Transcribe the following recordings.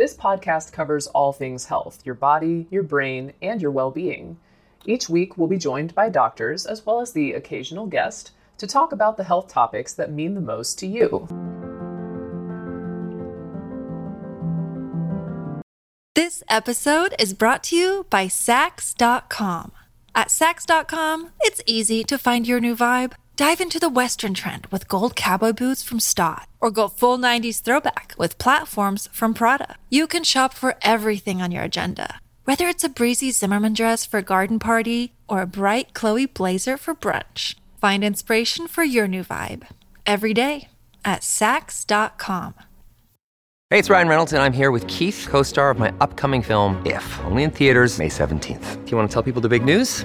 This podcast covers all things health your body, your brain, and your well being. Each week, we'll be joined by doctors as well as the occasional guest to talk about the health topics that mean the most to you. This episode is brought to you by Saks.com. At Saks.com, it's easy to find your new vibe. Dive into the Western trend with gold cowboy boots from Staud, or go full 90s throwback with platforms from Prada. You can shop for everything on your agenda, whether it's a breezy Zimmermann dress for a garden party or a bright Chloe blazer for brunch. Find inspiration for your new vibe every day at Saks.com. Hey, it's Ryan Reynolds, and I'm here with Keith, co star of my upcoming film, If, only in theaters, May 17th. Do you want to tell people the big news?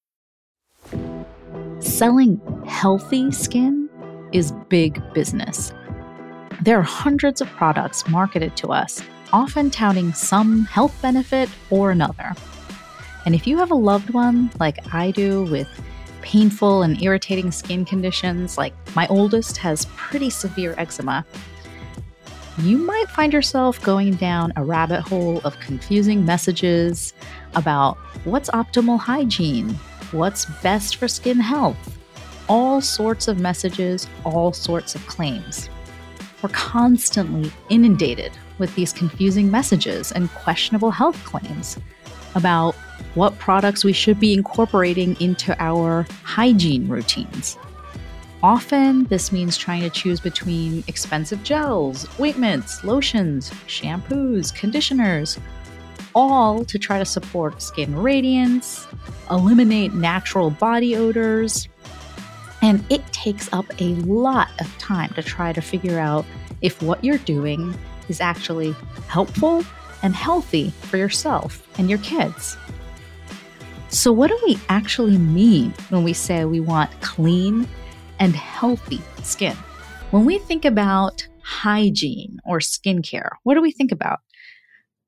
Selling healthy skin is big business. There are hundreds of products marketed to us, often touting some health benefit or another. And if you have a loved one, like I do, with painful and irritating skin conditions, like my oldest has pretty severe eczema, you might find yourself going down a rabbit hole of confusing messages about what's optimal hygiene, what's best for skin health, all sorts of messages, all sorts of claims. We're constantly inundated with these confusing messages and questionable health claims about what products we should be incorporating into our hygiene routines. Often, this means trying to choose between expensive gels, ointments, lotions, shampoos, conditioners, all to try to support skin radiance, eliminate natural body odors. And it takes up a lot of time to try to figure out if what you're doing is actually helpful and healthy for yourself and your kids. So, what do we actually mean when we say we want clean and healthy skin? When we think about hygiene or skincare, what do we think about?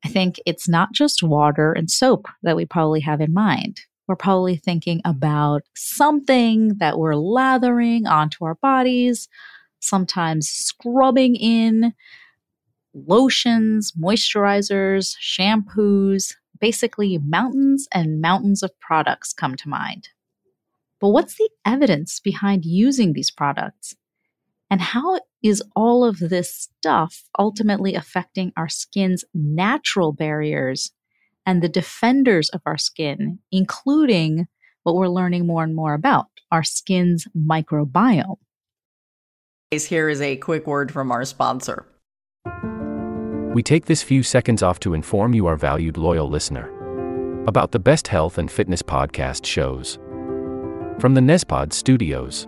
I think it's not just water and soap that we probably have in mind. We're probably thinking about something that we're lathering onto our bodies, sometimes scrubbing in lotions, moisturizers, shampoos, basically mountains and mountains of products come to mind. But what's the evidence behind using these products? And how is all of this stuff ultimately affecting our skin's natural barriers and the defenders of our skin, including what we're learning more and more about our skin's microbiome? Here is a quick word from our sponsor. We take this few seconds off to inform you, our valued loyal listener, about the best health and fitness podcast shows from the Nezpod studios.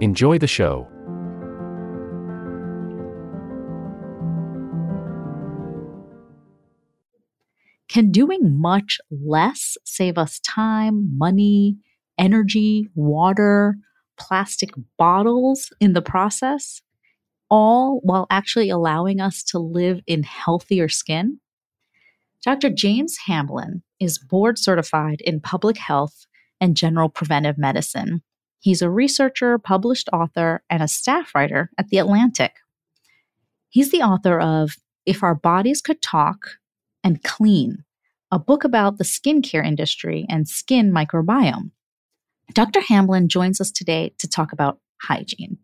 Enjoy the show. Can doing much less save us time, money, energy, water, plastic bottles in the process, all while actually allowing us to live in healthier skin? Dr. James Hamblin is board certified in public health and general preventive medicine. He's a researcher, published author, and a staff writer at The Atlantic. He's the author of If Our Bodies Could Talk and Clean, a book about the skincare industry and skin microbiome. Dr. Hamblin joins us today to talk about hygiene.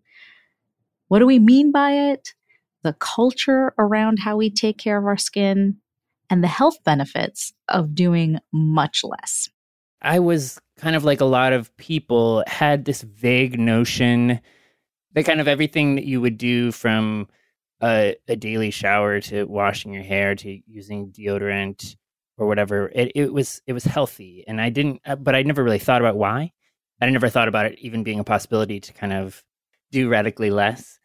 What do we mean by it? The culture around how we take care of our skin, and the health benefits of doing much less. I was kind of like a lot of people had this vague notion that kind of everything that you would do from a, a daily shower to washing your hair to using deodorant or whatever it, it was it was healthy. And i didn't uh, but i never really thought about why. I never thought about it even being a possibility to kind of do radically less.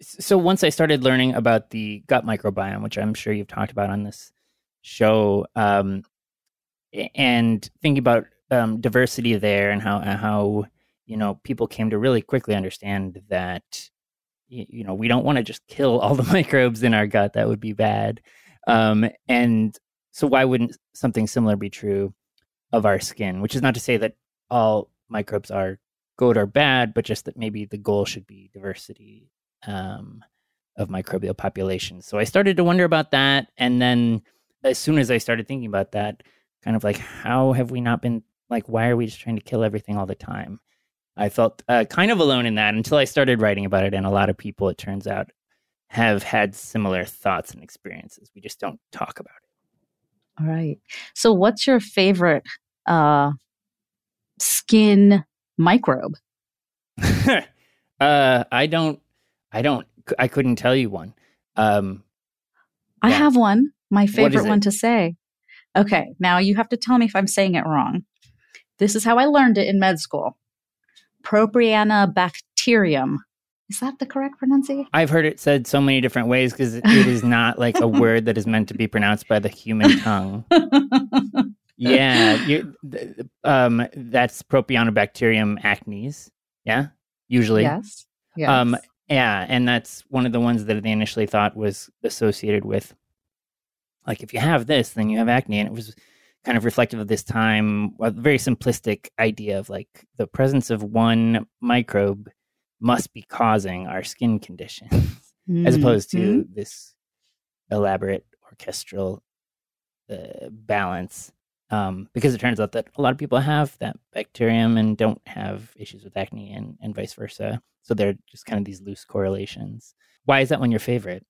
So once i started learning about the gut microbiome which i'm sure you've talked about on this show um, and thinking about um, diversity there and how how you know people came to really quickly understand that you know we don't want to just kill all the microbes in our gut that would be bad. Um, and so why wouldn't something similar be true of our skin? Which is not to say that all microbes are good or bad but just that maybe the goal should be diversity um, of microbial populations. So i started to wonder about that and then as soon as I started thinking about that, kind of like, how have we not been like, why are we just trying to kill everything all the time? I felt uh, kind of alone in that until I started writing about it. And a lot of people, it turns out, have had similar thoughts and experiences. We just don't talk about it. All right. So, what's your favorite uh, skin microbe? uh, I don't, I don't, I couldn't tell you one. Um, I have one. My favorite one to say. Okay, now you have to tell me if I'm saying it wrong. This is how I learned it in med school. Propiana bacterium. Is that the correct pronunciation? I've heard it said so many different ways because it is not like a word that is meant to be pronounced by the human tongue. yeah, you, um, that's Propionibacterium acnes. Yeah, usually. Yes. Yes. Um, yeah, and that's one of the ones that they initially thought was associated with like if you have this, then you have acne. And it was kind of reflective of this time, a very simplistic idea of like the presence of one microbe must be causing our skin conditions, mm-hmm. as opposed to mm-hmm. this elaborate orchestral uh, balance. Um, because it turns out that a lot of people have that bacterium and don't have issues with acne and, and vice versa. So they're just kind of these loose correlations. Why is that one your favorite?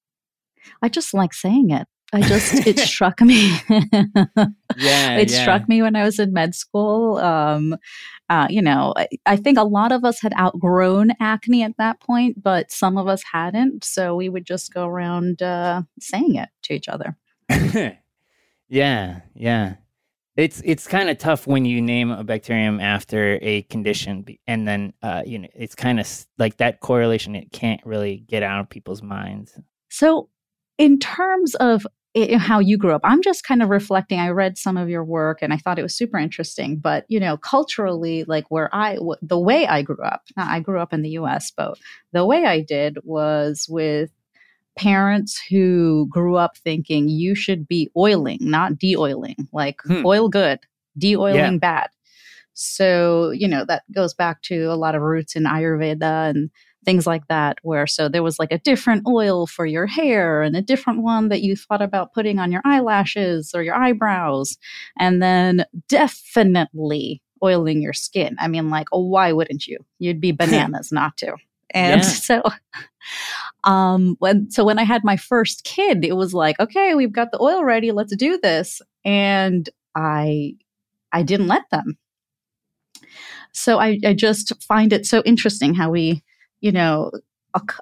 I just like saying it. I just it struck me. yeah, it yeah. struck me when I was in med school. Um, uh, you know, I, I, think a lot of us had outgrown acne at that point, but some of us hadn't. So we would just go around uh, saying it to each other. yeah, yeah. It's it's kind of tough when you name a bacterium after a condition, and then uh, you know it's kind of like that correlation. It can't really get out of people's minds. So in terms of it, how you grew up, I'm just kind of reflecting. I read some of your work and I thought it was super interesting. But, you know, culturally, like where I, w- the way I grew up, I grew up in the US, but the way I did was with parents who grew up thinking you should be oiling, not de oiling, like hmm. oil good, de oiling yeah. bad. So, you know, that goes back to a lot of roots in Ayurveda and things like that where so there was like a different oil for your hair and a different one that you thought about putting on your eyelashes or your eyebrows and then definitely oiling your skin. I mean, like, oh, why wouldn't you? You'd be bananas not to. And Yeah. so, um, when so when I had my first kid, it was like, okay, we've got the oil ready, let's do this. And I, I didn't let them. So I, I just find it so interesting how we, you know,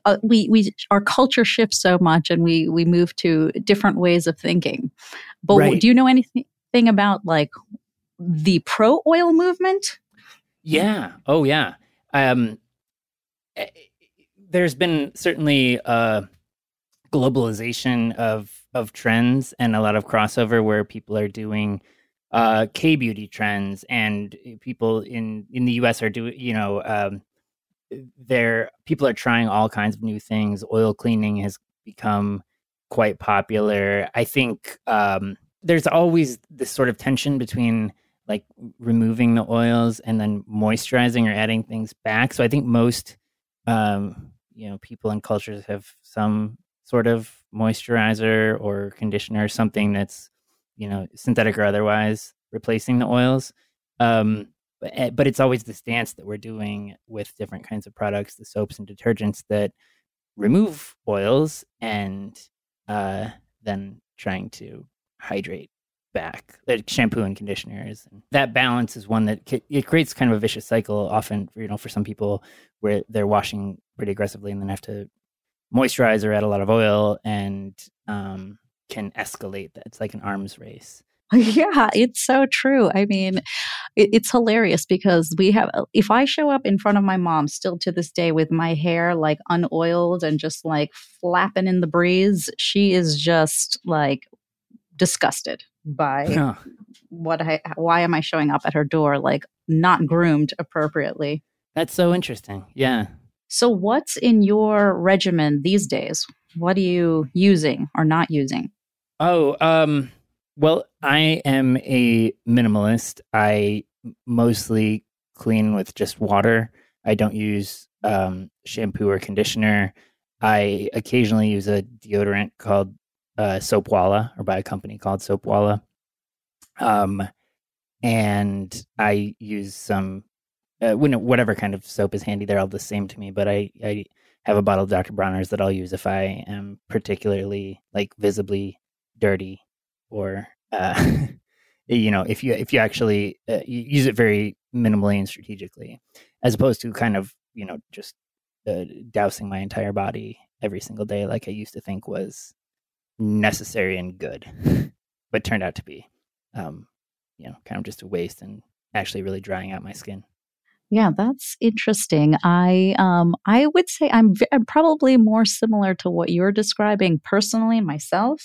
uh, we we our culture shifts so much, and we we move to different ways of thinking. But Right. do you know anything about like the pro oil movement? Yeah. Oh, yeah. Um, eh, there's been certainly a globalization of of trends and a lot of crossover where people are doing uh, K beauty trends, and people in in the U.S. are doing. You know, um, there people are trying all kinds of new things. Oil cleaning has become quite popular. I think um, there's always this sort of tension between like removing the oils and then moisturizing or adding things back. So I think most um, you know people and cultures have some sort of moisturizer or conditioner, something that's you know synthetic or otherwise replacing the oils. Um, but, eh, but it's always this dance that we're doing with different kinds of products, the soaps and detergents that remove oils and uh, then trying to hydrate back like shampoo and conditioners and that balance is one that ca- it creates kind of a vicious cycle often you know for some people where they're washing pretty aggressively and then have to moisturize or add a lot of oil and um, can escalate that. It's like an arms race Yeah, it's so true. I mean, it, it's hilarious because we have, if I show up in front of my mom still to this day with my hair like unoiled and just like flapping in the breeze, she is just like disgusted by Huh. what I, why am I showing up at her door like not groomed appropriately? that's so interesting yeah So, what's in your regimen these days? What are you using or not using? Oh, um, well, I am a minimalist. I mostly clean with just water. I don't use um, shampoo or conditioner. I occasionally use a deodorant called uh, Soapwalla, or by a company called Soapwalla. Um, and I use some, uh, whatever kind of soap is handy. They're all the same to me, but I, I have a bottle of Dr. Bronner's that I'll use if I am particularly like visibly dirty or uh, you know if you if you actually uh, use it very minimally and strategically as opposed to kind of you know just uh, dousing my entire body every single day like I used to think was necessary and good but turned out to be um you know kind of just a waste and actually really drying out my skin Yeah, that's interesting. I um I would say I'm, v- I'm probably more similar to what you're describing personally myself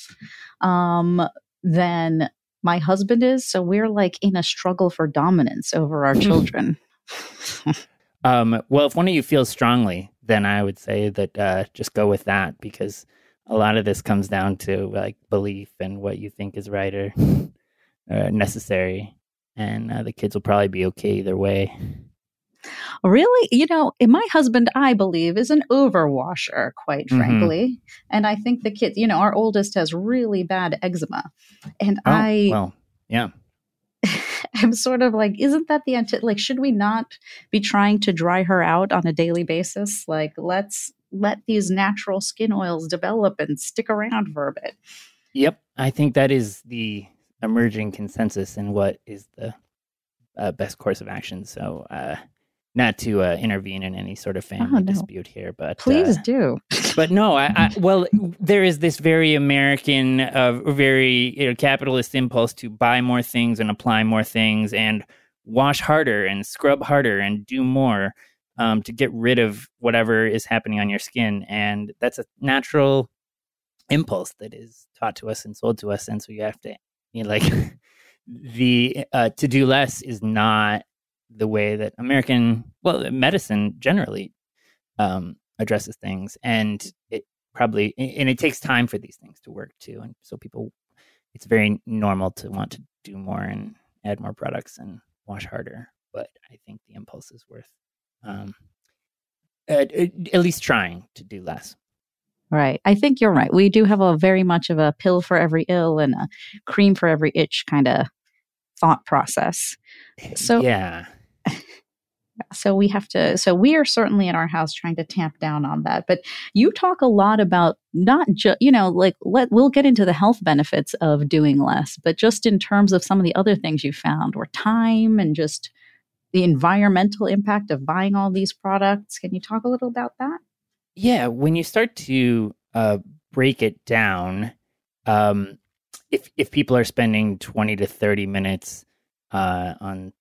um than my husband is. So we're like in a struggle for dominance over our children. Um, well, if one of you feels strongly, then I would say that uh, just go with that because a lot of this comes down to like belief and what you think is right or uh, necessary. And uh, the kids will probably be okay either way. Really, you know, my husband, I believe, is an overwasher, quite Mhm. frankly. And I think the kids, you know, our oldest has really bad eczema, and Oh, I well, yeah. am sort of like, isn't that the anti- like? Should we not be trying to dry her out on a daily basis? Like, let's let these natural skin oils develop and stick around for a bit. Yep. I think that is the emerging consensus in what is the uh, best course of action. So, uh, not to uh, intervene in any sort of family no. dispute here, but Please uh, do. but no, I, I well, there is this very American, uh, very you know, capitalist impulse to buy more things and apply more things and wash harder and scrub harder and do more um, to get rid of whatever is happening on your skin, and that's a natural impulse that is taught to us and sold to us, and so you have to, you know, like the uh, to do less is not the way that American, well, medicine generally um, addresses things, and it probably and it takes time for these things to work too, and so people, it's very normal to want to do more and add more products and wash harder. But I think the impulse is worth, um, at, at least trying to do less. Right. I think you're right. We do have a very much of a pill for every ill and a cream for every itch kind of thought process. So yeah. So we have to, so we are certainly in our house trying to tamp down on that. But you talk a lot about not just, you know, like let, we'll get into the health benefits of doing less, but just in terms of some of the other things you found or time and just the environmental impact of buying all these products. Can you talk a little about that? Yeah. When you start to uh, break it down, um, if, if people are spending 20 to 30 minutes uh, on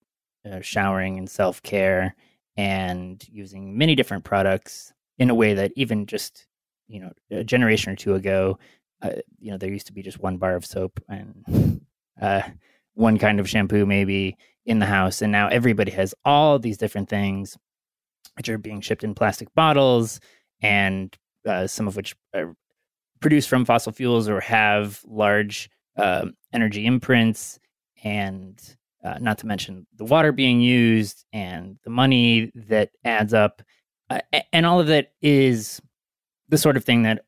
uh, showering and self care and using many different products in a way that even just you know a generation or two ago, uh, you know there used to be just one bar of soap and uh, one kind of shampoo maybe in the house, and now everybody has all these different things which are being shipped in plastic bottles and uh, some of which are produced from fossil fuels or have large uh, energy imprints. And uh, not to mention the water being used and the money that adds up. Uh, and all of that is the sort of thing that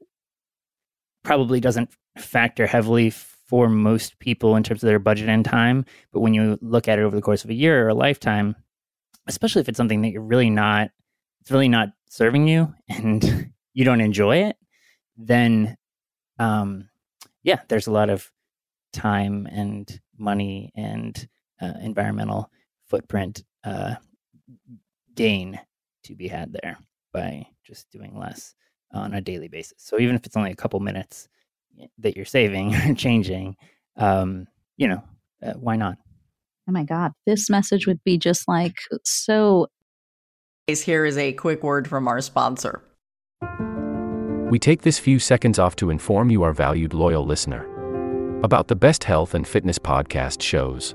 probably doesn't factor heavily for most people in terms of their budget and time. But when you look at it over the course of a year or a lifetime, especially if it's something that you're really not, it's really not serving you and you don't enjoy it, then, um, yeah, there's a lot of time and money and uh, environmental footprint uh, gain to be had there by just doing less on a daily basis. So even if it's only a couple minutes that you're saving or changing, um, you know, uh, why not? Oh my God, this message would be just like so. Here is a quick word from our sponsor. We take this few seconds off to inform you, our valued loyal listener, about the best health and fitness podcast shows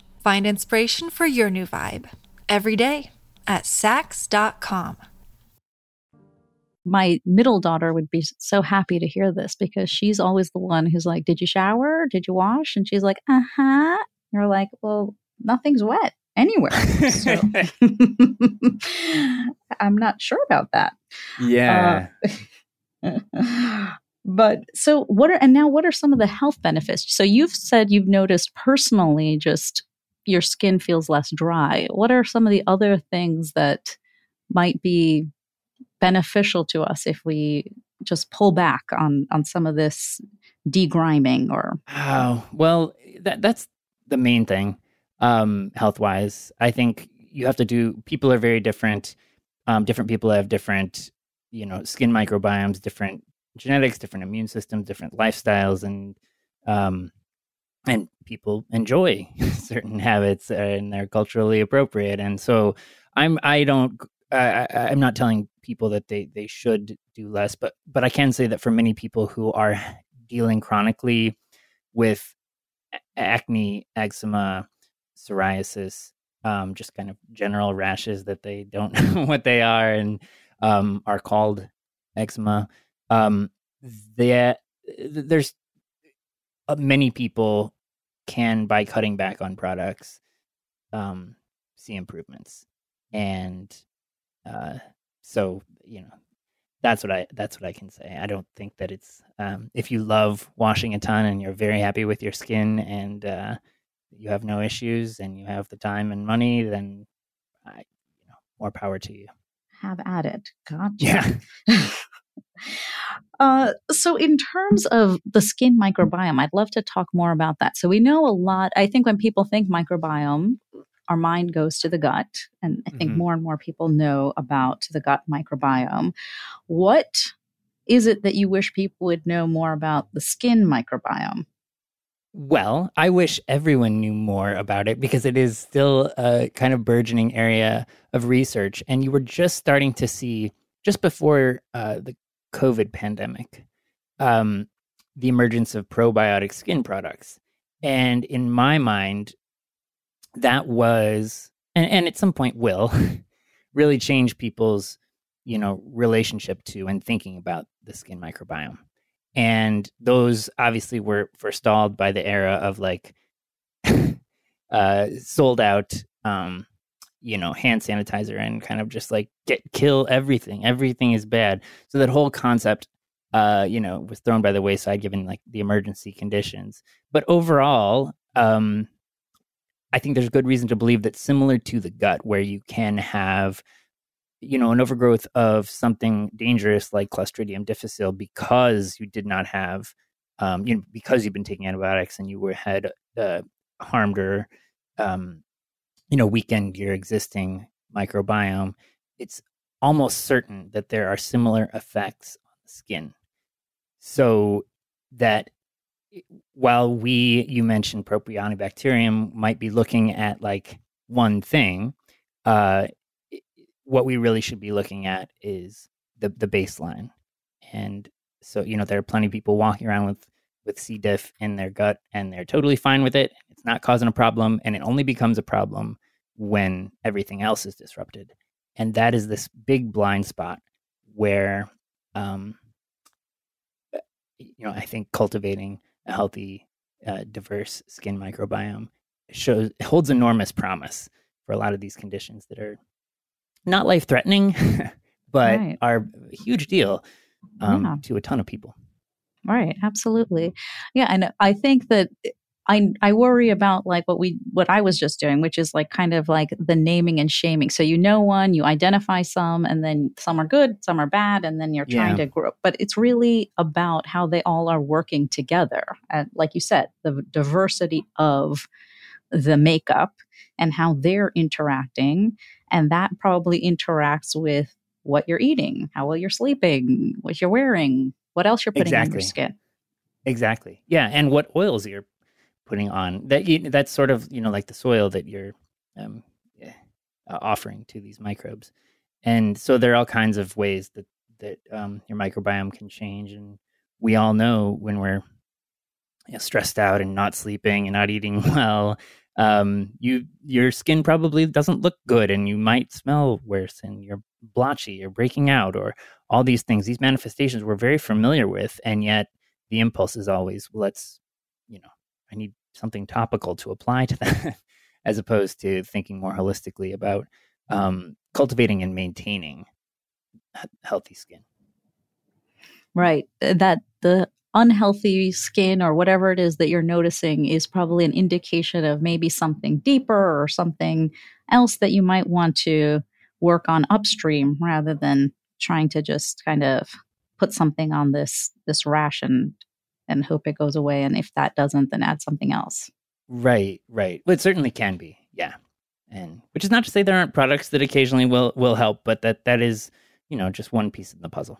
Find inspiration for your new vibe every day at Saks.com. My middle daughter would be so happy to hear this because she's always the one who's like, Did you shower? Did you wash? And she's like, Uh huh. You're like, Well, nothing's wet anywhere. So I'm not sure about that. Yeah. Uh, but so what are and now what are some of the health benefits? So you've said you've noticed personally just your skin feels less dry. What are some of the other things that might be beneficial to us if we just pull back on on some of this degriming or oh well that that's the main thing um health wise i think you have to do people are very different um different people have different you know skin microbiomes different genetics different immune systems different lifestyles and um and people enjoy certain habits and they're culturally appropriate. And so i'm i don't I, i'm not telling people that they they should do less but but i can say that for many people who are dealing chronically with acne eczema psoriasis um, just kind of general rashes that they don't know what they are and um, are called eczema um, they, there's many people can by cutting back on products um, see improvements. And uh, so, you know, that's what I that's what I can say. I don't think that it's um, if you love washing a ton and you're very happy with your skin and uh, you have no issues and you have the time and money, then I, you know, more power to you. Have at it. Gotcha. Yeah. Uh, so, in terms of the skin microbiome, I'd love to talk more about that. So, we know a lot. I think when people think microbiome, our mind goes to the gut. And I think Mhm. more and more people know about the gut microbiome. What is it that you wish people would know more about the skin microbiome? Well, I wish everyone knew more about it because it is still a kind of burgeoning area of research. And you were just starting to see, just before uh, the COVID pandemic, um, the emergence of probiotic skin products. And in my mind, that was, and, and at some point will, really change people's, you know, relationship to and thinking about the skin microbiome and those obviously were forestalled by the era of like uh sold out um you know hand sanitizer and kind of just like get kill everything. Everything is bad. So that whole concept uh you know was thrown by the wayside given like the emergency conditions. But overall um i think there's good reason to believe that similar to the gut where you can have you know, an overgrowth of something dangerous like Clostridium difficile because you did not have, um, you know, because you've been taking antibiotics and you were had uh, harmed or, um, you know, weakened your existing microbiome. It's almost certain that there are similar effects on the skin. So that while we, you mentioned Propionibacterium, might be looking at like one thing, uh, what we really should be looking at is the the baseline. And so, you know, there are plenty of people walking around with with C. diff in their gut and they're totally fine with it. It's not causing a problem and it only becomes a problem when everything else is disrupted. And that is this big blind spot where um you know, I think cultivating a healthy uh, diverse skin microbiome shows holds enormous promise for a lot of these conditions that are not life threatening, but Right. are a huge deal um, Yeah. to a ton of people. Right, absolutely. Mm. Yeah, and I think that I I worry about like what we what I was just doing, which is like kind of like the naming and shaming. So you know one, you identify some, and then some are good, some are bad, and then you're trying Yeah. to grow. But it's really about how they all are working together. And like you said, the diversity of the makeup and how they're interacting, and that probably interacts with what you're eating, how well you're sleeping, what you're wearing, what else you're putting on your Exactly. skin. Exactly. Yeah, and what oils you're putting on that you, that's sort of you know like the soil that you're um, eh, offering to these microbes, and so there are all kinds of ways that that um, your microbiome can change, and we all know when we're you know, stressed out and not sleeping and not eating well, um, you your skin probably doesn't look good, and you might smell worse, and you're blotchy, you're breaking out, or all these things. These manifestations we're very familiar with, and yet the impulse is always well, let's you know i need something topical to apply to that as opposed to thinking more holistically about um, cultivating and maintaining healthy skin Right. Uh, That the unhealthy skin or whatever it is that you're noticing is probably an indication of maybe something deeper or something else that you might want to work on upstream rather than trying to just kind of put something on this this rash and and hope it goes away and if that doesn't then add something else. right right well, it certainly can be yeah and which is not to say there aren't products that occasionally will will help but that that is you know just one piece of the puzzle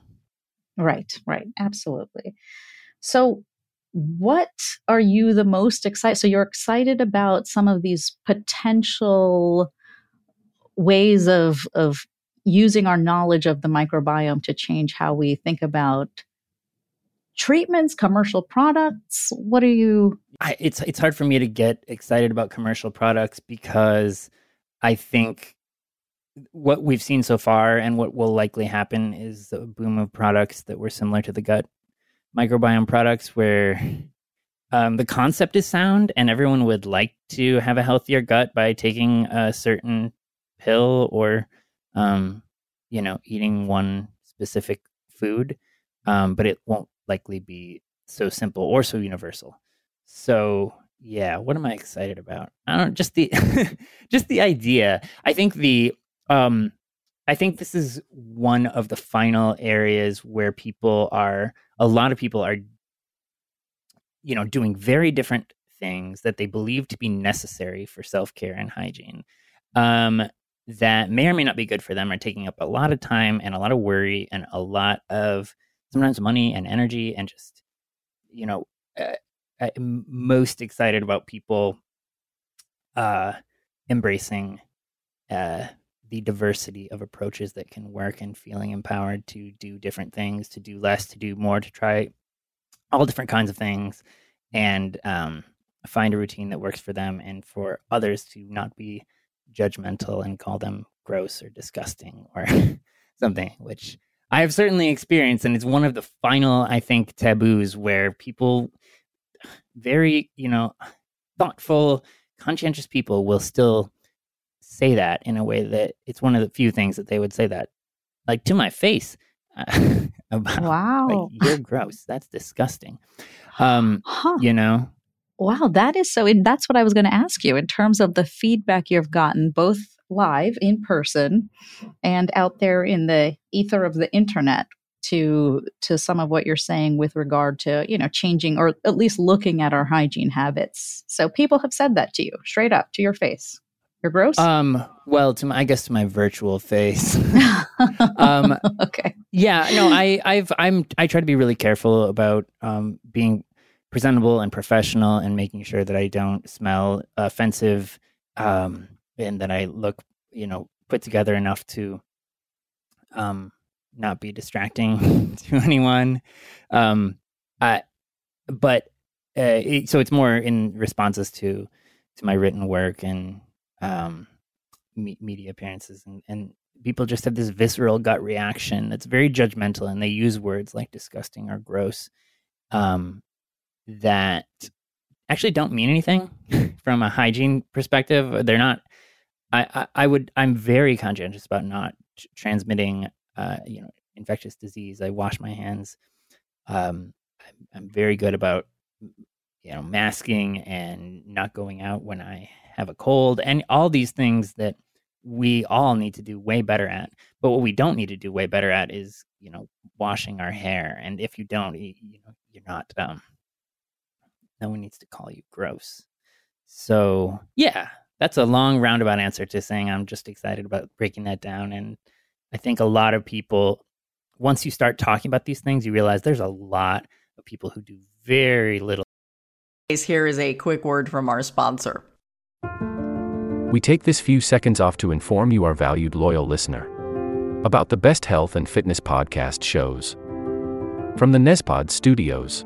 Right, right. Absolutely. So, what are you the most excited? So, you're excited about some of these potential ways of of using our knowledge of the microbiome to change how we think about treatments, commercial products. What are you? I, it's it's hard for me to get excited about commercial products because I think what we've seen so far and what will likely happen is a boom of products that were similar to the gut microbiome products where um, the concept is sound, and everyone would like to have a healthier gut by taking a certain pill or, um, you know, eating one specific food. Um, but it won't likely be so simple or so universal. So yeah, what am I excited about? I don't just the just the idea. I think the um I think this is one of the final areas where people are a lot of people are you know doing very different things that they believe to be necessary for self-care and hygiene. Um that may or may not be good for them are taking up a lot of time and a lot of worry and a lot of sometimes money and energy and just you know uh, I'm most excited about people uh, embracing uh, the diversity of approaches that can work and feeling empowered to do different things, to do less, to do more, to try all different kinds of things, and um, find a routine that works for them, and for others to not be judgmental and call them gross or disgusting or something, which I have certainly experienced, and it's one of the final, I think, taboos where people very, you know, thoughtful, conscientious people will still say that in a way that it's one of the few things that they would say that, like to my face. about, wow, like, you're gross. That's disgusting. Um, huh. You know, Wow, that is so. And that's what I was going to ask you in terms of the feedback you've gotten, both live in person and out there in the ether of the internet to to some of what you're saying with regard to you know changing or at least looking at our hygiene habits. So people have said that to you straight up to your face. You're gross? Um well to my i guess to my virtual face. Um okay. yeah no i i've i'm i try to be really careful about um being presentable and professional and making sure that i don't smell offensive um and that i look you know put together enough to um not be distracting to anyone. Um, I, but uh, it, so it's more in responses to to my written work and um, me- media appearances, and, and people just have this visceral gut reaction that's very judgmental, and they use words like disgusting or gross um, that actually don't mean anything from a hygiene perspective. They're not. I, I, I would. I'm very conscientious about not transmitting uh, you know, infectious disease. I wash my hands. Um, I'm, I'm very good about you know masking and not going out when I have a cold, and all these things that we all need to do way better at. But what we don't need to do way better at is you know washing our hair. And if you don't, you, you know, you're not. Um, no one needs to call you gross. So yeah, that's a long roundabout answer to saying I'm just excited about breaking that down and I think a lot of people, once you start talking about these things, you realize there's a lot of people who do very little. Here is a quick word from our sponsor. We take this few seconds off to inform you, our valued loyal listener, about the best health and fitness podcast shows from the Nezpod studios.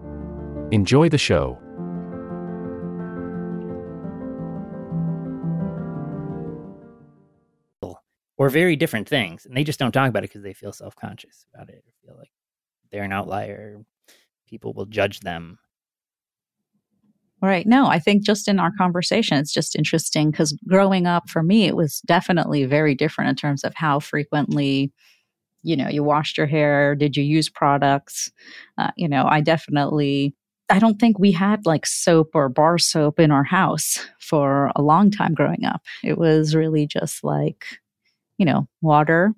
Enjoy the show. or very different things and they just don't talk about it because they feel self-conscious about it or feel like they're an outlier people will judge them Right. No, I think just in our conversation, it's just interesting because growing up for me, it was definitely very different in terms of how frequently, you know, you washed your hair. Did you use products? Uh, you know, I definitely I don't think we had like soap or bar soap in our house for a long time growing up. It was really just like, you know, water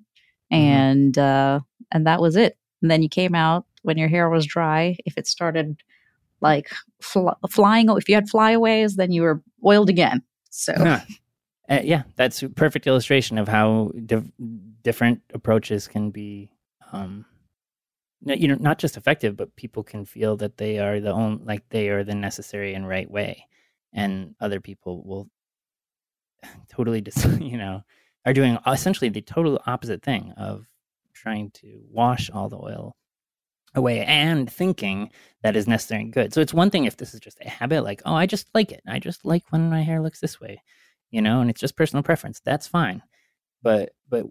and uh and that was it. And then you came out when your hair was dry. If it started like fl- flying, if you had flyaways, then you were oiled again. So Huh. Uh, yeah, that's a perfect illustration of how diff- different approaches can be, um, you know, not just effective, but people can feel that they are the only, like they are the necessary and right way, and other people will totally, dis- you know, are doing essentially the total opposite thing of trying to wash all the oil away and thinking that is necessary and good. So it's one thing if this is just a habit, like, oh, I just like it. I just like when my hair looks this way, you know, and it's just personal preference. That's fine. But but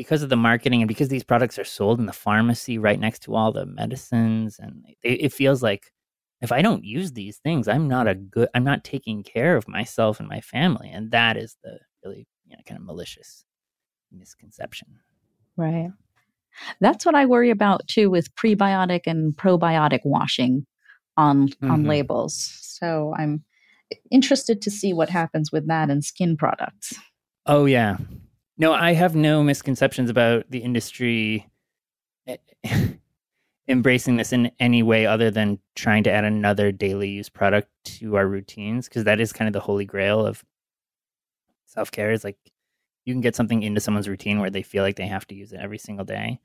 because of the marketing and because these products are sold in the pharmacy right next to all the medicines, and it, it feels like if I don't use these things, I'm not a good. I'm not taking care of myself and my family, and that is the really you know kind of malicious misconception. Right. That's what I worry about too with prebiotic and probiotic washing on on Mhm. labels. So I'm interested to see what happens with that in skin products. Oh yeah. No, I have no misconceptions about the industry eh, embracing this in any way other than trying to add another daily use product to our routines because that is kind of the holy grail of self-care is like you can get something into someone's routine where they feel like they have to use it every single day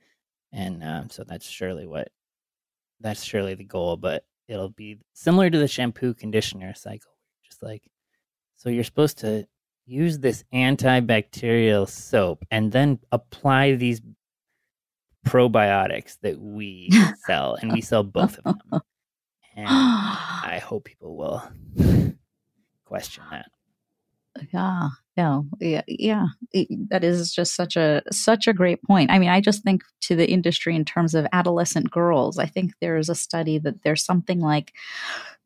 and um, so that's surely what that's surely the goal but it'll be similar to the shampoo conditioner cycle just like so you're supposed to use this antibacterial soap and then apply these probiotics that we sell and we sell both of them and i hope people will question that Yeah, yeah, yeah, yeah. It- that is just such a such a great point. I mean, I just think to the industry in terms of adolescent girls. I think there is a study that there's something like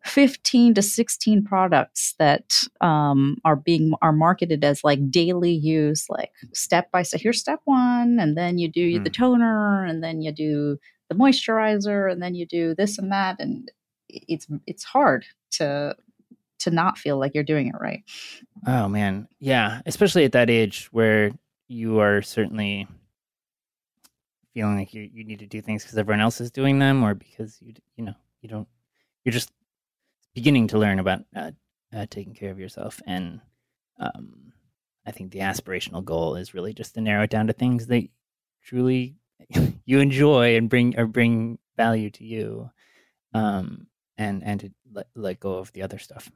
fifteen to sixteen products that um, are being are marketed as like daily use, like step by step. Here's step one, and then you do the toner, and then you do the moisturizer, and then you do this and that, and it's it's hard to to not feel like you're doing it right. Oh man, yeah, especially at that age where you are certainly feeling like you you need to do things because everyone else is doing them, or because you you know you don't you're just beginning to learn about uh, uh, taking care of yourself, and um, I think the aspirational goal is really just to narrow it down to things that truly you enjoy and bring or bring value to you, um, and and to let, let go of the other stuff.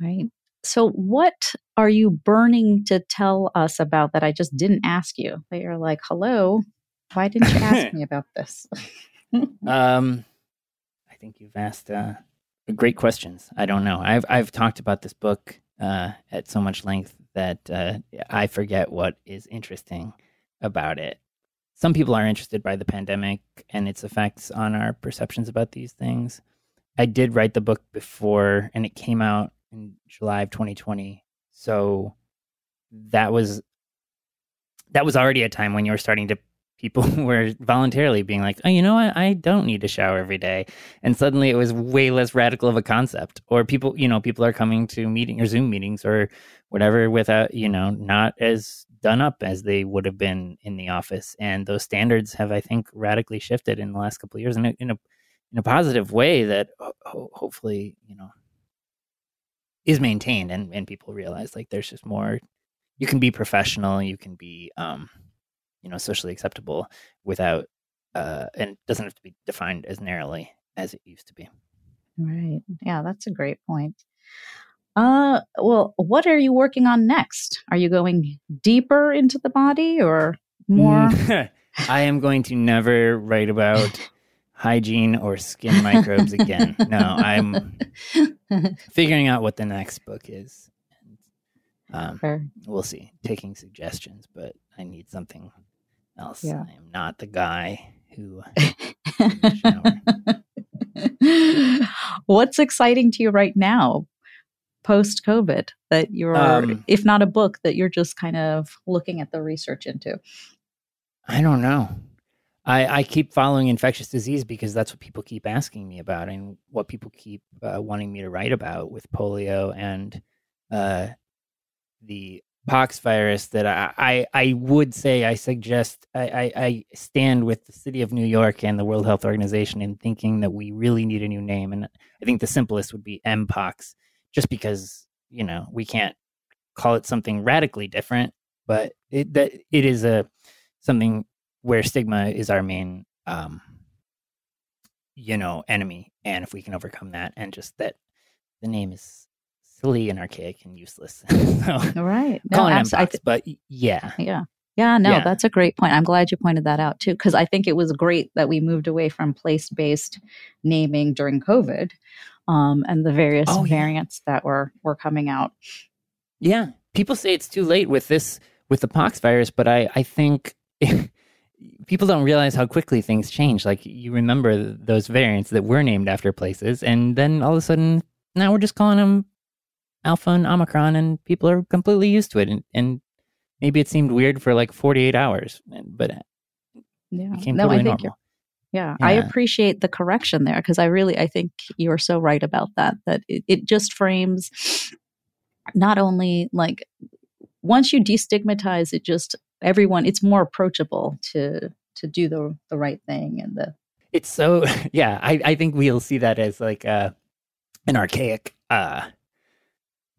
Right. So, what are you burning to tell us about that I just didn't ask you? That you're like, hello, why didn't you ask me about this? Um, think you've asked uh, great questions. I don't know. I've I've talked about this book uh, at so much length that uh, I forget what is interesting about it. Some people are interested by the pandemic and its effects on our perceptions about these things. I did write the book before, and it came out in July of 2020. So that was that was already a time when you were starting to people were voluntarily being like, oh, you know what? I don't need to shower every day. And suddenly it was way less radical of a concept. Or people, you know, people are coming to meeting or Zoom meetings or whatever without, you know, not as done up as they would have been in the office. And those standards have, I think, radically shifted in the last couple of years in a, in a, in a positive way that ho- hopefully, you know, is maintained and, and people realize like there's just more you can be professional you can be um you know socially acceptable without uh and doesn't have to be defined as narrowly as it used to be right. Yeah, that's a great point. Uh, well, what are you working on next? Are you going deeper into the body or more? i am going to never write about hygiene or skin microbes again no i'm figuring out what the next book is um, Fair. we'll see taking suggestions but i need something else Yeah. i am not the guy who What's exciting to you right now, post COVID, that you're, Um, if not a book, that you're just kind of looking at the research into? I don't know. I, I keep following infectious disease because that's what people keep asking me about and what people keep uh, wanting me to write about with polio and uh, the pox virus that I, I, I would say I suggest I, I, I stand with the city of New York and the World Health Organization in thinking that we really need a new name. And I think the simplest would be Mpox, just because, you know, we can't call it something radically different, but it that it is a something where stigma is our main um you know enemy and if we can overcome that and just that the name is silly and archaic and useless so All right. No, calling abs- bots, but yeah Yeah. Yeah, no, Yeah. that's a great point. I'm glad you pointed that out too, because I think it was great that we moved away from place based naming during COVID um, and the various Oh, yeah. variants that were, were coming out. yeah people say it's too late with this with the pox virus but i i think people don't realize how quickly things change like you remember those variants that were named after places and then all of a sudden now we're just calling them alpha and omicron and people are completely used to it and, and maybe it seemed weird for like 48 hours but it Yeah. became no, totally I think normal you're, yeah, I appreciate the correction there because I really, I think you're so right about that, that it, it just frames not only like once you destigmatize it, just everyone, it's more approachable to, to do the, the right thing and the, it's so yeah i i think we'll see that as like uh an archaic uh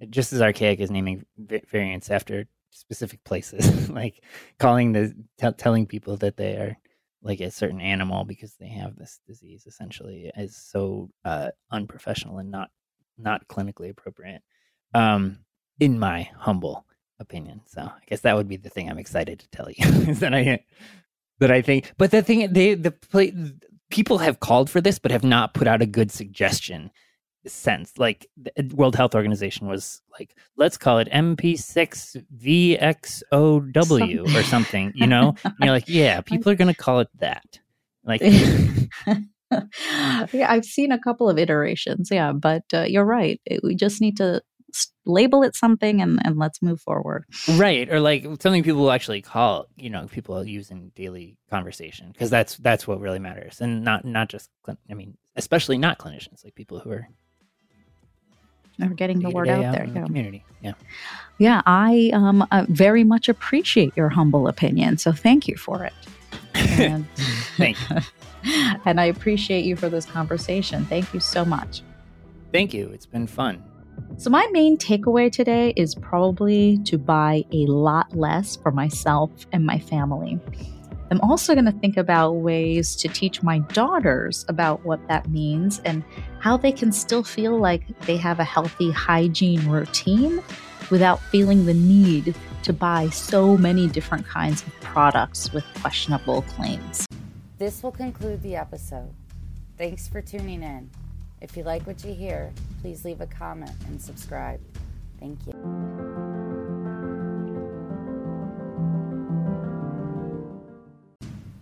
just as archaic as naming variants after specific places like calling the tell telling people that they are like a certain animal because they have this disease essentially is so uh unprofessional and not not clinically appropriate um in my humble opinion so i guess that would be the thing i'm excited to tell you is that i that I think. But the thing, they the people have called for this, but have not put out a good suggestion. Sense like the World Health Organization was like, let's call it MP6VXOW or something, you know? and you're like, yeah, people are gonna call it that. Like, yeah, I've seen a couple of iterations. Yeah, but uh, you're right. It, we just need to label it something and, and let's move forward. right or like something people will actually call you know people use in daily conversation because that's that's what really matters and not not just i mean especially not clinicians like people who are We're getting the word out there. the Yeah. community yeah Yeah, I um, uh, very much appreciate your humble opinion. So thank you for it. And, Thank you. and I appreciate you for this conversation. Thank you so much. thank you it's been fun So, my main takeaway today is probably to buy a lot less for myself and my family. I'm also going to think about ways to teach my daughters about what that means and how they can still feel like they have a healthy hygiene routine without feeling the need to buy so many different kinds of products with questionable claims. This will conclude the episode. Thanks for tuning in. If you like what you hear, please leave a comment and subscribe. Thank you.